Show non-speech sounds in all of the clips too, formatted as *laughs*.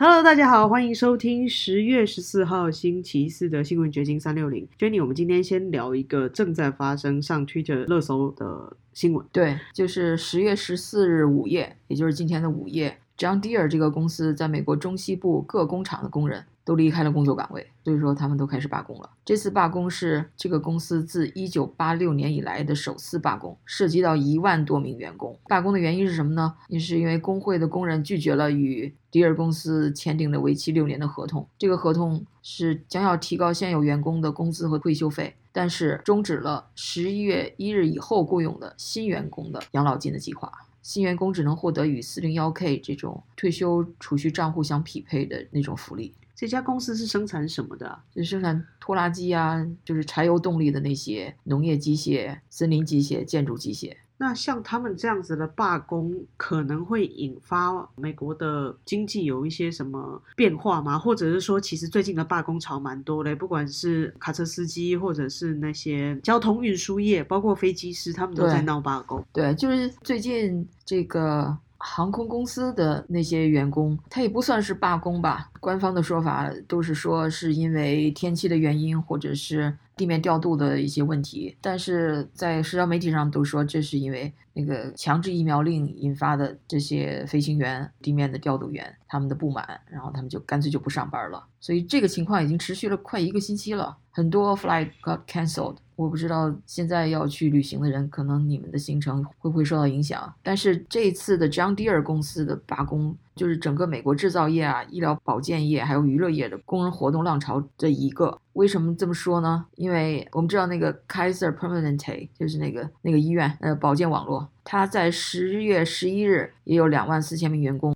Hello，大家好，欢迎收听十月十四号星期四的新闻掘金三六零。Jenny，我们今天先聊一个正在发生上 Twitter 热搜的新闻。对，就是十月十四日午夜，也就是今天的午夜，John Deere 这个公司在美国中西部各工厂的工人都离开了工作岗位，所以说他们都开始罢工了。这次罢工是这个公司自一九八六年以来的首次罢工，涉及到一万多名员工。罢工的原因是什么呢？也是因为工会的工人拒绝了与迪尔公司签订的为期六年的合同。这个合同是将要提高现有员工的工资和退休费，但是终止了十一月一日以后雇佣的新员工的养老金的计划。新员工只能获得与四零幺 K 这种退休储蓄账户相匹配的那种福利。这家公司是生产什么的啊？就是生产拖拉机啊，就是柴油动力的那些农业机械、森林机械、建筑机械。那像他们这样子的罢工，可能会引发美国的经济有一些什么变化吗？或者是说，其实最近的罢工潮蛮多的，不管是卡车司机，或者是那些交通运输业，包括飞机师，他们都在对闹罢工。对，就是最近这个航空公司的那些员工，他也不算是罢工吧。官方的说法都是说是因为天气的原因，或者是地面调度的一些问题。但是在社交媒体上都说这是因为那个强制疫苗令引发的这些飞行员、地面的调度员他们的不满，然后他们就干脆就不上班了。所以这个情况已经持续了快一个星期了，很多 flight got cancelled。我不知道现在要去旅行的人，可能你们的行程会不会受到影响？但是这一次的 John Deere 公司的罢工，就是整个美国制造业啊、医疗保健业还有娱乐业的工人活动浪潮这一个。为什么这么说呢？因为我们知道那个 Kaiser Permanente 就是那个那个医院呃保健网络，它在十月十一日也有两万四千名员工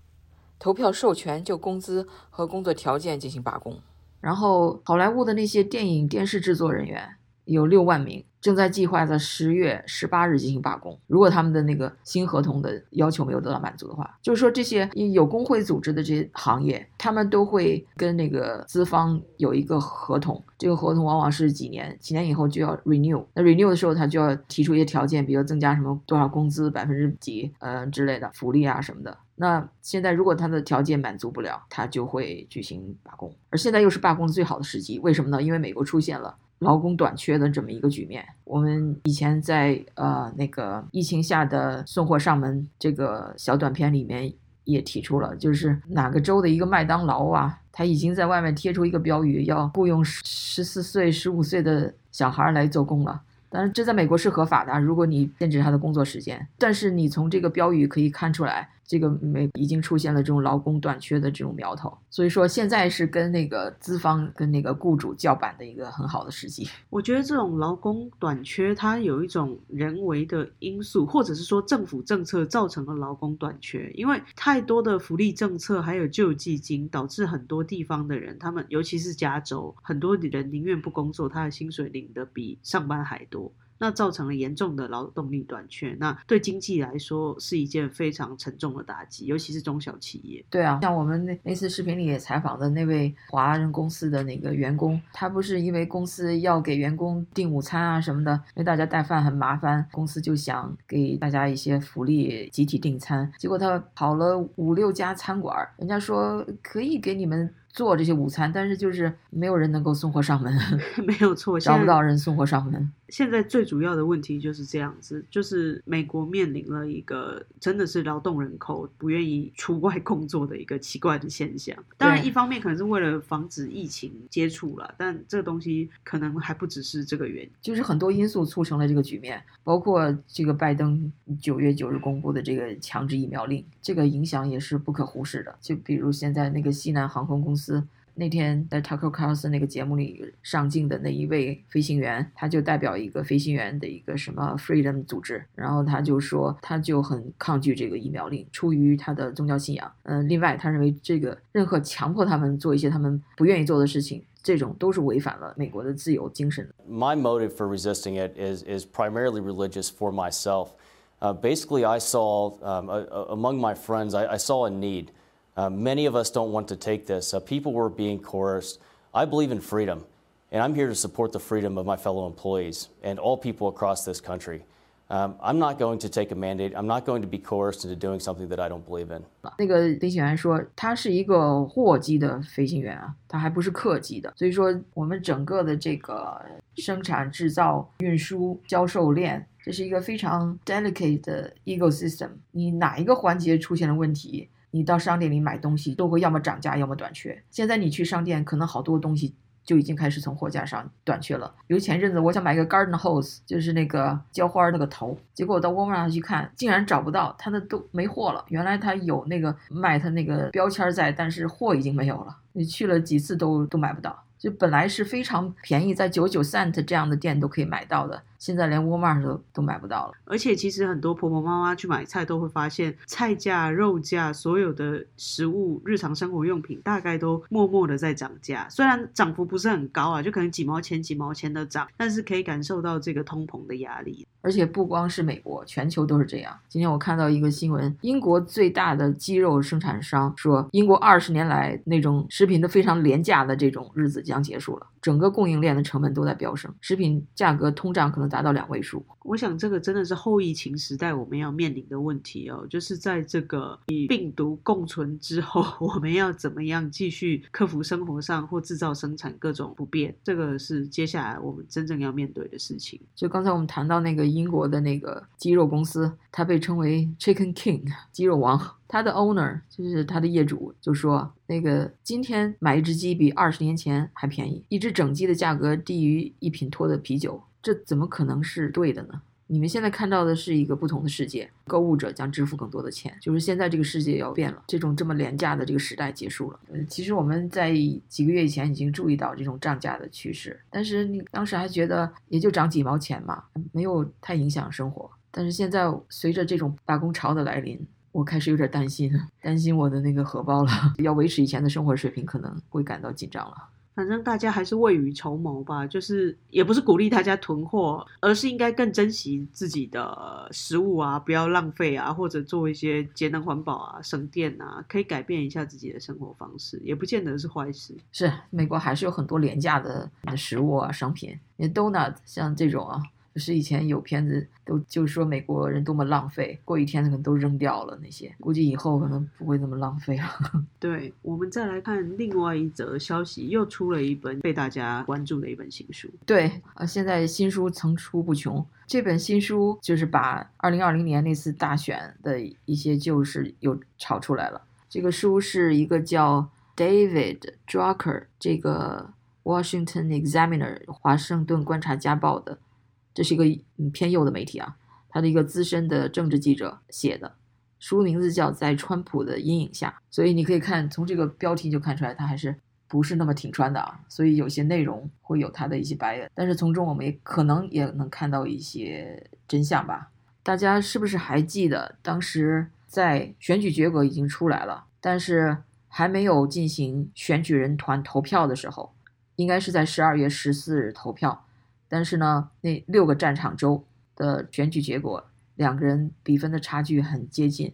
投票授权就工资和工作条件进行罢工。然后好莱坞的那些电影电视制作人员有六万名，正在计划在十月十八日进行罢工。如果他们的那个新合同的要求没有得到满足的话，就是说这些有工会组织的这些行业，他们都会跟那个资方有一个合同，这个合同往往是几年，几年以后就要 renew。那 renew 的时候，他就要提出一些条件，比如增加什么多少工资百分之几，呃之类的福利啊什么的。那现在如果他的条件满足不了，他就会举行罢工。而现在又是罢工最好的时机，为什么呢？因为美国出现了劳工短缺的这么一个局面。我们以前在呃那个疫情下的送货上门这个小短片里面也提出了，就是哪个州的一个麦当劳啊，他已经在外面贴出一个标语，要雇佣十四岁、十五岁的小孩来做工了。当然，这在美国是合法的，如果你限制他的工作时间。但是你从这个标语可以看出来，这个美已经出现了这种劳工短缺的这种苗头。所以说，现在是跟那个资方跟那个雇主叫板的一个很好的时机。我觉得这种劳工短缺，它有一种人为的因素，或者是说政府政策造成了劳工短缺，因为太多的福利政策还有救济金，导致很多地方的人，他们尤其是加州，很多人宁愿不工作，他的薪水领的比上班还多。那造成了严重的劳动力短缺，那对经济来说是一件非常沉重的打击，尤其是中小企业。对啊，像我们那那次视频里也采访的那位华人公司的那个员工，他不是因为公司要给员工订午餐啊什么的，因为大家带饭很麻烦，公司就想给大家一些福利，集体订餐。结果他跑了五六家餐馆，人家说可以给你们。做这些午餐，但是就是没有人能够送货上门，*laughs* 没有错，找不到人送货上门。现在最主要的问题就是这样子，就是美国面临了一个真的是劳动人口不愿意出外工作的一个奇怪的现象。当然，一方面可能是为了防止疫情接触了，但这个东西可能还不只是这个原因，就是很多因素促成了这个局面，包括这个拜登九月九日公布的这个强制疫苗令，这个影响也是不可忽视的。就比如现在那个西南航空公司。那天在 Tucker Carlson 那个节目里上镜的那一位飞行员，他就代表一个飞行员的一个什么 Freedom 组织，然后他就说，他就很抗拒这个疫苗令，出于他的宗教信仰。嗯，另外他认为这个任何强迫他们做一些他们不愿意做的事情，这种都是违反了美国的自由精神。 My motive for resisting it is is primarily religious for myself. Uh, basically, I saw um, a, a, among my friends, I, I saw a need. Uh, many of us don't want to take this. Uh, people were being coerced. I believe in freedom, and I'm here to support the freedom of my fellow employees and all people across this country. Um, I'm not going to take a mandate. I'm not going to be coerced into doing something that I don't believe in. 那个飞行员说，他是一个货机的飞行员啊，他还不是客机的，所以说我们整个的这个生产、制造、运输、销售链，这是一个非常 delicate 的 ecosystem。你哪一个环节出现了问题， 你到商店里买东西都会要么涨价，要么短缺。现在你去商店，可能好多东西。就已经开始从货架上短缺了。比如前阵子我想买个 garden hose，就是那个浇花那个头，结果我到沃尔玛上去看，竟然找不到，它的都没货了。原来它有那个卖它那个标签在，但是货已经没有了。你去了几次都都买不到。就本来是非常便宜，在九九 cent 这样的店都可以买到的，现在连沃尔玛都都买不到了。而且其实很多婆婆妈妈去买菜都会发现，菜价、肉价，所有的食物、日常生活用品，大概都默默的在涨价。虽然涨幅不是很高啊，就可能几毛钱、几毛钱的涨，但是可以感受到这个通膨的压力。而且不光是美国，全球都是这样。今天我看到一个新闻，英国最大的鸡肉生产商说，英国二十年来那种食品都非常廉价的这种日子将结束了，整个供应链的成本都在飙升，食品价格通胀可能达到两位数。我想这个真的是后疫情时代我们要面临的问题哦，就是在这个与病毒共存之后，*laughs* 我们要怎么样继续克服生活上或制造生产各种不便，这个是接下来我们真正要面对的事情。就刚才我们谈到那个。英国的那个鸡肉公司，它被称为 Chicken King 鸡肉王。它的 owner 就是它的业主，就说那个今天买一只鸡比二十年前还便宜，一只整鸡的价格低于一品托的啤酒，这怎么可能是对的呢？你们现在看到的是一个不同的世界，购物者将支付更多的钱，就是现在这个世界要变了，这种这么廉价的这个时代结束了。其实我们在几个月以前已经注意到这种涨价的趋势，但是你当时还觉得也就涨几毛钱嘛，没有太影响生活。但是现在随着这种罢工潮的来临，我开始有点担心，担心我的那个荷包了，*laughs* 要维持以前的生活水平可能会感到紧张了。反正大家还是未雨绸缪吧，就是也不是鼓励大家囤货，而是应该更珍惜自己的食物啊，不要浪费啊，或者做一些节能环保啊、省电啊，可以改变一下自己的生活方式，也不见得是坏事。是美国还是有很多廉价的食物啊、商品，连 donut 像这种啊。就是以前有片子都就是说美国人多么浪费，过一天可能都扔掉了那些，估计以后可能不会那么浪费了。*laughs* 对，我们再来看另外一则消息，又出了一本被大家关注的一本新书。对，啊，现在新书层出不穷。这本新书就是把二零二零年那次大选的一些旧事又炒出来了。这个书是一个叫 David Drucker 这个 Washington Examiner 华盛顿观察家报的。这是一个嗯偏右的媒体啊，他的一个资深的政治记者写的，书名字叫《在川普的阴影下》，所以你可以看从这个标题就看出来，他还是不是那么挺川的啊，所以有些内容会有他的一些白眼，但是从中我们也可能也能看到一些真相吧。大家是不是还记得当时在选举结果已经出来了，但是还没有进行选举人团投票的时候，应该是在十二月十四日投票。但是呢，那六个战场州的选举结果，两个人比分的差距很接近，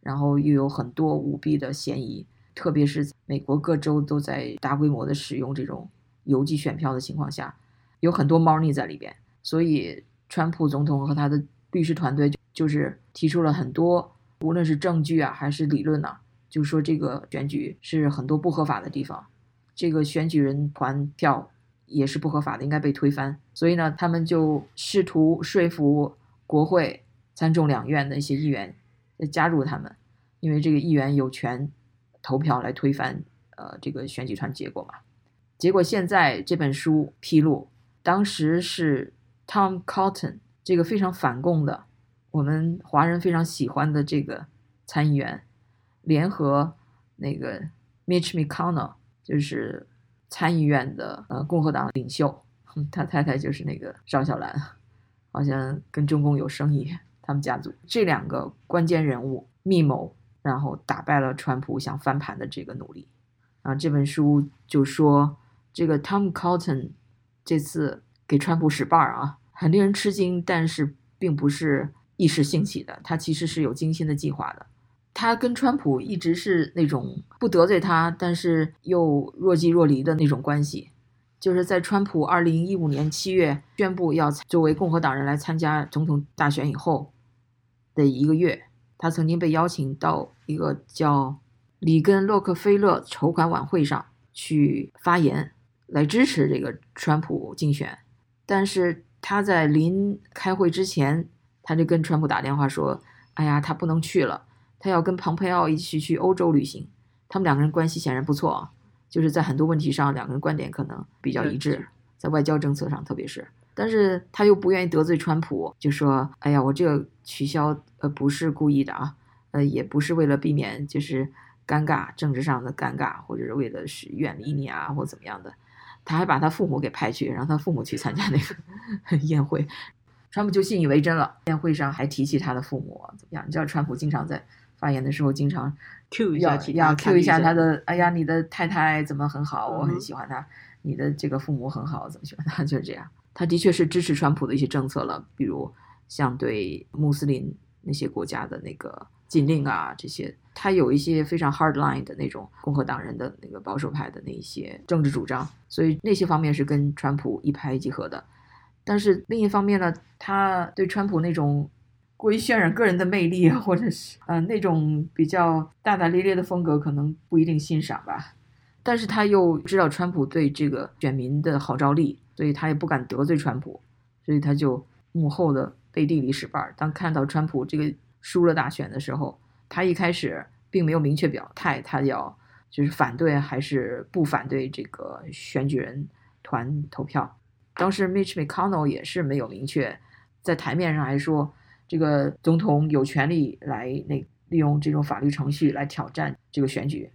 然后又有很多舞弊的嫌疑，特别是美国各州都在大规模的使用这种邮寄选票的情况下，有很多猫腻在里边。所以，川普总统和他的律师团队就是提出了很多，无论是证据啊还是理论呐，就说这个选举是很多不合法的地方，这个选举人团票。也是不合法的，应该被推翻。所以呢，他们就试图说服国会参众两院的一些议员加入他们，因为这个议员有权投票来推翻呃这个选举团结果嘛。结果现在这本书披露，当时是 Tom Cotton 这个非常反共的，我们华人非常喜欢的这个参议员，联合那个 Mitch McConnell，就是。参议院的呃共和党领袖，他太太就是那个赵小兰，好像跟中共有生意。他们家族这两个关键人物密谋，然后打败了川普想翻盘的这个努力。啊，这本书就说这个 Tom Cotton 这次给川普使绊儿啊，很令人吃惊，但是并不是一时兴起的，他其实是有精心的计划的。他跟川普一直是那种不得罪他，但是又若即若离的那种关系。就是在川普二零一五年七月宣布要作为共和党人来参加总统大选以后的一个月，他曾经被邀请到一个叫里根洛克菲勒筹款晚会上去发言，来支持这个川普竞选。但是他在临开会之前，他就跟川普打电话说：“哎呀，他不能去了，他要跟蓬佩奥一起去欧洲旅行。”他们两个人关系显然不错啊。就是在很多问题上，两个人观点可能比较一致，在外交政策上，特别是，但是他又不愿意得罪川普，就说：“哎呀，我这个取消，呃，不是故意的啊，呃，也不是为了避免就是尴尬，政治上的尴尬，或者是为了是远离你啊，或怎么样的。”他还把他父母给派去，让他父母去参加那个 *laughs* 宴会，川普就信以为真了。宴会上还提起他的父母怎么样？你知道，川普经常在发言的时候经常。Q 一下，要 Q 一下他的。哎呀，你的太太怎么很好？我很喜欢她。你的这个父母很好，怎么喜欢他？就是这样。他的确是支持川普的一些政策了，比如像对穆斯林那些国家的那个禁令啊，这些。他有一些非常 hard line 的那种共和党人的那个保守派的那些政治主张，所以那些方面是跟川普一拍即合的。但是另一方面呢，他对川普那种。过于渲染个人的魅力，或者是呃那种比较大大咧咧的风格，可能不一定欣赏吧。但是他又知道川普对这个选民的号召力，所以他也不敢得罪川普，所以他就幕后的背地里使绊儿。当看到川普这个输了大选的时候，他一开始并没有明确表态，他要就是反对还是不反对这个选举人团投票。当时 Mitch McConnell 也是没有明确在台面上来说。这个总统有权利来那利用这种法律程序来挑战这个选举，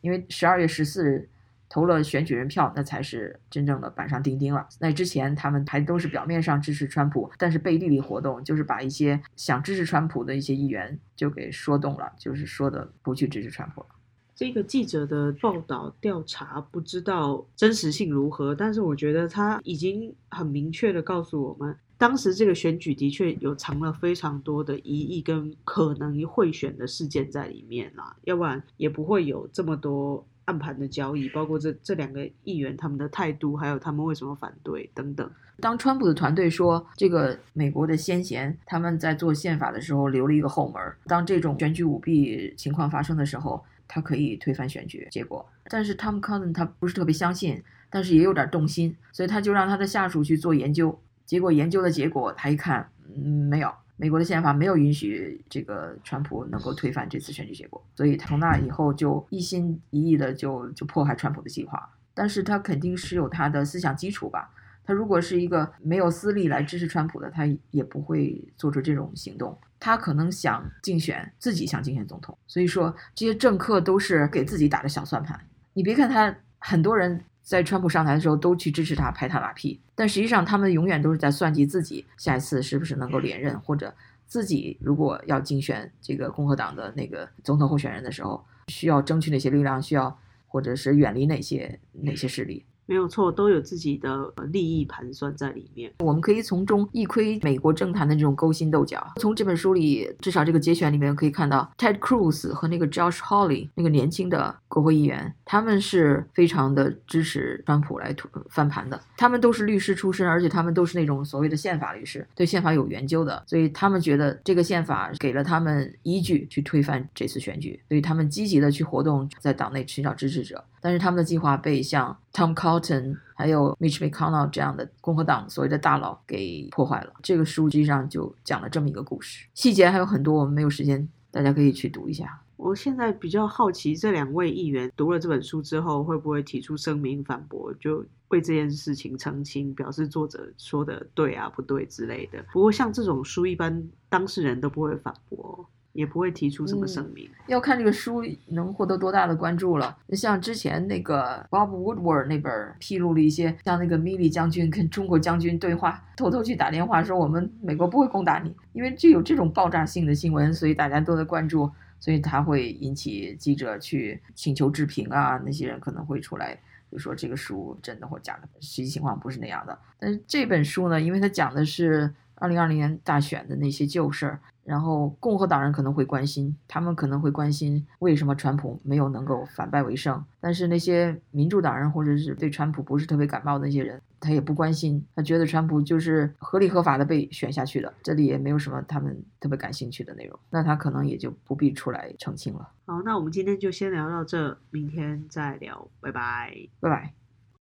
因为十二月十四日投了选举人票，那才是真正的板上钉钉了。那之前他们还都是表面上支持川普，但是背地里活动就是把一些想支持川普的一些议员就给说动了，就是说的不去支持川普了。这个记者的报道调查不知道真实性如何，但是我觉得他已经很明确的告诉我们。当时这个选举的确有藏了非常多的疑义跟可能会选的事件在里面啦，要不然也不会有这么多暗盘的交易，包括这这两个议员他们的态度，还有他们为什么反对等等。当川普的团队说这个美国的先贤他们在做宪法的时候留了一个后门，当这种选举舞弊情况发生的时候，他可以推翻选举结果。但是 Tom Cotton 他不是特别相信，但是也有点动心，所以他就让他的下属去做研究。结果研究的结果，他一看，嗯，没有，美国的宪法没有允许这个川普能够推翻这次选举结果，所以他从那以后就一心一意的就就迫害川普的计划。但是他肯定是有他的思想基础吧？他如果是一个没有私利来支持川普的，他也不会做出这种行动。他可能想竞选自己想竞选总统，所以说这些政客都是给自己打的小算盘。你别看他很多人。在川普上台的时候，都去支持他，拍他马屁。但实际上，他们永远都是在算计自己下一次是不是能够连任，或者自己如果要竞选这个共和党的那个总统候选人的时候，需要争取哪些力量，需要或者是远离哪些哪些势力。没有错，都有自己的利益盘算在里面。我们可以从中一窥美国政坛的这种勾心斗角。从这本书里，至少这个节选里面可以看到，Ted Cruz 和那个 Josh Hawley 那个年轻的国会议员，他们是非常的支持川普来翻盘的。他们都是律师出身，而且他们都是那种所谓的宪法律师，对宪法有研究的。所以他们觉得这个宪法给了他们依据去推翻这次选举，所以他们积极的去活动，在党内寻找支持者。但是他们的计划被像 Tom Cotton 还有 Mitch McConnell 这样的共和党所谓的大佬给破坏了。这个书实际上就讲了这么一个故事，细节还有很多，我们没有时间，大家可以去读一下。我现在比较好奇，这两位议员读了这本书之后，会不会提出声明反驳，就为这件事情澄清，表示作者说的对啊不对之类的。不过像这种书，一般当事人都不会反驳。也不会提出什么声明，要看这个书能获得多大的关注了。像之前那个 Bob Woodward 那本披露了一些，像那个米利将军跟中国将军对话，偷偷去打电话说我们美国不会攻打你，因为就有这种爆炸性的新闻，所以大家都在关注，所以他会引起记者去请求置评啊，那些人可能会出来就说这个书真的或假的，实际情况不是那样的。但是这本书呢，因为它讲的是。二零二零年大选的那些旧事儿，然后共和党人可能会关心，他们可能会关心为什么川普没有能够反败为胜。但是那些民主党人或者是对川普不是特别感冒的那些人，他也不关心，他觉得川普就是合理合法的被选下去的，这里也没有什么他们特别感兴趣的内容，那他可能也就不必出来澄清了。好，那我们今天就先聊到这，明天再聊，拜拜。拜拜。